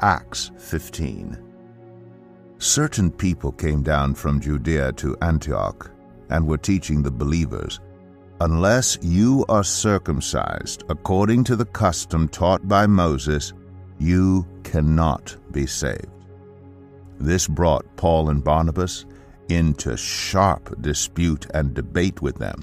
Acts 15. Certain people came down from Judea to Antioch and were teaching the believers, Unless you are circumcised according to the custom taught by Moses, you cannot be saved. This brought Paul and Barnabas into sharp dispute and debate with them.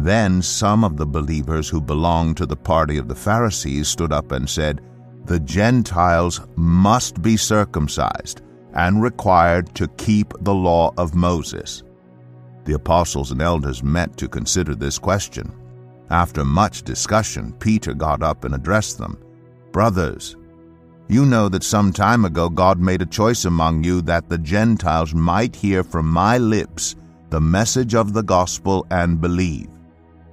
Then some of the believers who belonged to the party of the Pharisees stood up and said, The Gentiles must be circumcised and required to keep the law of Moses. The apostles and elders met to consider this question. After much discussion, Peter got up and addressed them Brothers, you know that some time ago God made a choice among you that the Gentiles might hear from my lips the message of the gospel and believe.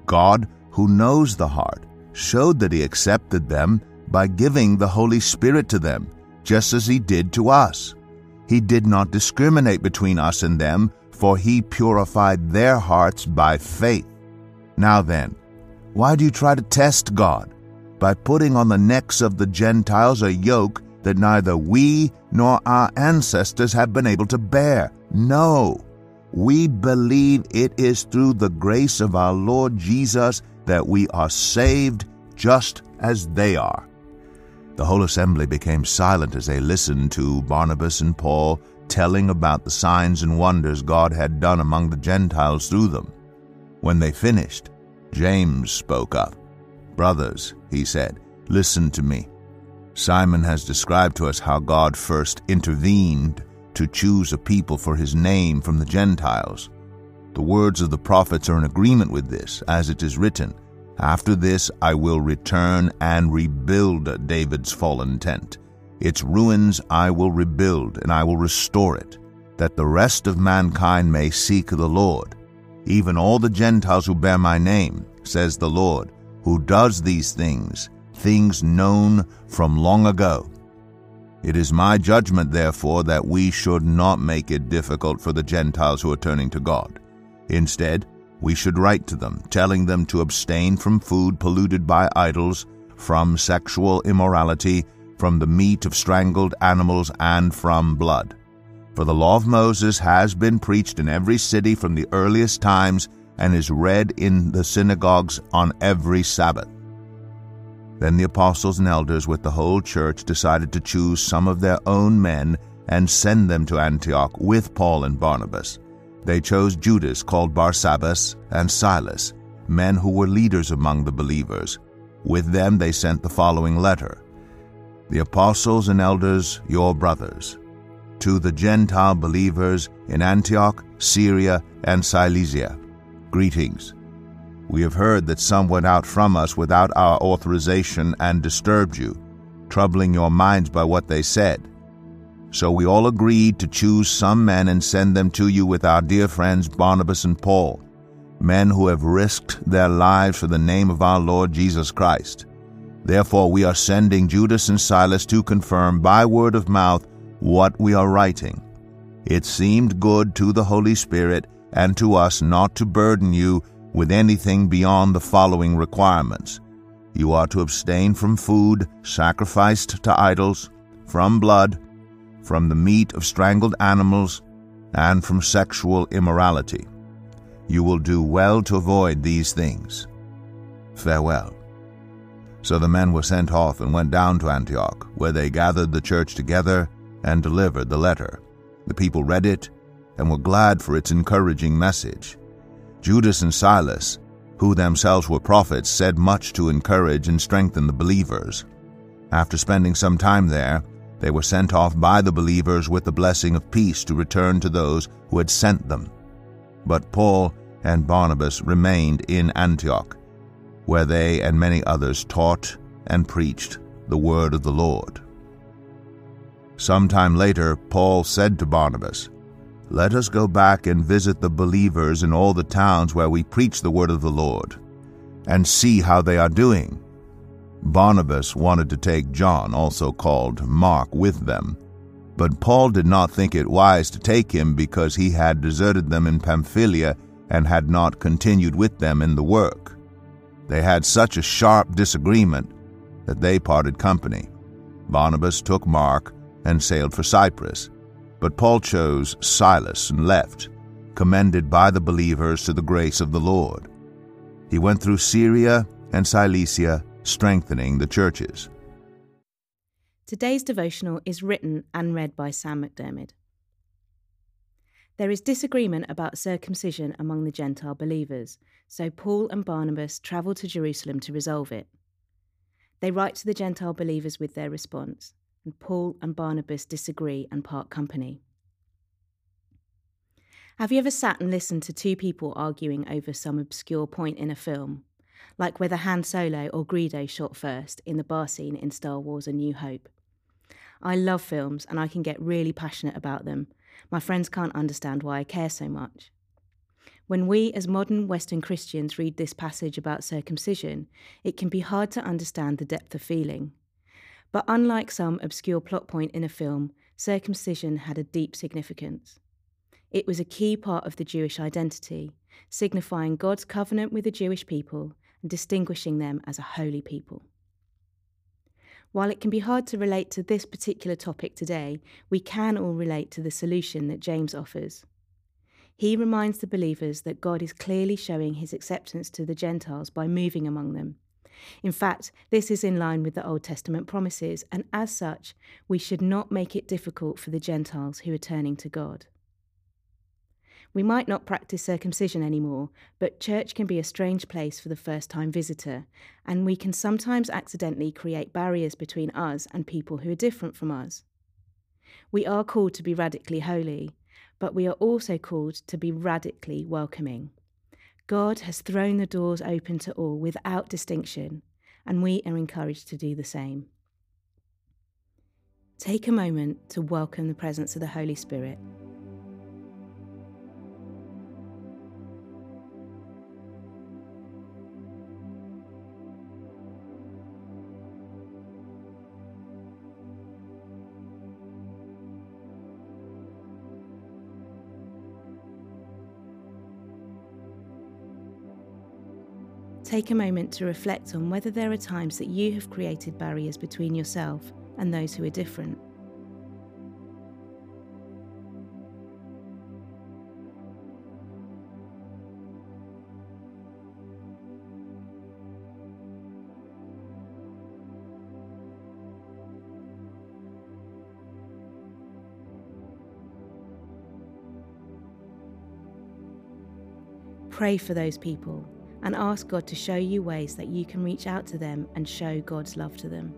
God, who knows the heart, showed that He accepted them by giving the Holy Spirit to them, just as He did to us. He did not discriminate between us and them, for He purified their hearts by faith. Now then, why do you try to test God? By putting on the necks of the Gentiles a yoke that neither we nor our ancestors have been able to bear. No, we believe it is through the grace of our Lord Jesus that we are saved just as they are. The whole assembly became silent as they listened to Barnabas and Paul telling about the signs and wonders God had done among the Gentiles through them. When they finished, James spoke up. Brothers, he said, listen to me. Simon has described to us how God first intervened to choose a people for his name from the Gentiles. The words of the prophets are in agreement with this, as it is written, After this I will return and rebuild David's fallen tent. Its ruins I will rebuild, and I will restore it, that the rest of mankind may seek the Lord, even all the Gentiles who bear my name, says the Lord, who does these things, things known from long ago. It is my judgment, therefore, that we should not make it difficult for the Gentiles who are turning to God. Instead, we should write to them, telling them to abstain from food polluted by idols, from sexual immorality, from the meat of strangled animals, and from blood. For the law of Moses has been preached in every city from the earliest times and is read in the synagogues on every Sabbath. Then the apostles and elders with the whole church decided to choose some of their own men and send them to Antioch with Paul and Barnabas. They chose Judas, called Barsabbas, and Silas, men who were leaders among the believers. With them they sent the following letter The apostles and elders, your brothers, to the Gentile believers in Antioch, Syria, and Cilicia, greetings. We have heard that some went out from us without our authorization and disturbed you, troubling your minds by what they said. So we all agreed to choose some men and send them to you with our dear friends Barnabas and Paul, men who have risked their lives for the name of our Lord Jesus Christ. Therefore, we are sending Judas and Silas to confirm by word of mouth what we are writing. It seemed good to the Holy Spirit and to us not to burden you with anything beyond the following requirements. You are to abstain from food sacrificed to idols, from blood, from the meat of strangled animals, and from sexual immorality. You will do well to avoid these things. Farewell. So the men were sent off and went down to Antioch, where they gathered the church together and delivered the letter. The people read it and were glad for its encouraging message. Judas and Silas, who themselves were prophets, said much to encourage and strengthen the believers. After spending some time there, they were sent off by the believers with the blessing of peace to return to those who had sent them. But Paul and Barnabas remained in Antioch, where they and many others taught and preached the word of the Lord. Some time later, Paul said to Barnabas, Let us go back and visit the believers in all the towns where we preach the word of the Lord, and see how they are doing. Barnabas wanted to take John, also called Mark, with them. But Paul did not think it wise to take him because he had deserted them in Pamphylia and had not continued with them in the work. They had such a sharp disagreement that they parted company. Barnabas took Mark and sailed for Cyprus, but Paul chose Silas and left, commended by the believers to the grace of the Lord. He went through Syria and Cilicia, strengthening the churches. Today's devotional is written and read by Sam McDermid. There is disagreement about circumcision among the Gentile believers, so Paul and Barnabas travel to Jerusalem to resolve it. They write to the Gentile believers with their response, and Paul and Barnabas disagree and part company. Have you ever sat and listened to two people arguing over some obscure point in a film, like whether Han Solo or Greedo shot first in the bar scene in Star Wars A New Hope? I love films and I can get really passionate about them. My friends can't understand why I care so much. When we, as modern Western Christians, read this passage about circumcision, it can be hard to understand the depth of feeling. But unlike some obscure plot point in a film, circumcision had a deep significance. It was a key part of the Jewish identity, signifying God's covenant with the Jewish people and distinguishing them as a holy people. While it can be hard to relate to this particular topic today, we can all relate to the solution that James offers. He reminds the believers that God is clearly showing his acceptance to the Gentiles by moving among them. In fact, this is in line with the Old Testament promises, and as such, we should not make it difficult for the Gentiles who are turning to God. We might not practice circumcision anymore, but church can be a strange place for the first time visitor, and we can sometimes accidentally create barriers between us and people who are different from us. We are called to be radically holy, but we are also called to be radically welcoming. God has thrown the doors open to all without distinction, and we are encouraged to do the same. Take a moment to welcome the presence of the Holy Spirit. Take a moment to reflect on whether there are times that you have created barriers between yourself and those who are different. Pray for those people and ask God to show you ways that you can reach out to them and show God's love to them.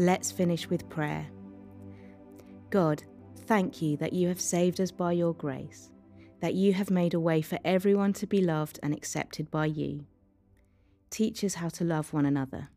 Let's finish with prayer. God, thank you that you have saved us by your grace, that you have made a way for everyone to be loved and accepted by you. Teach us how to love one another.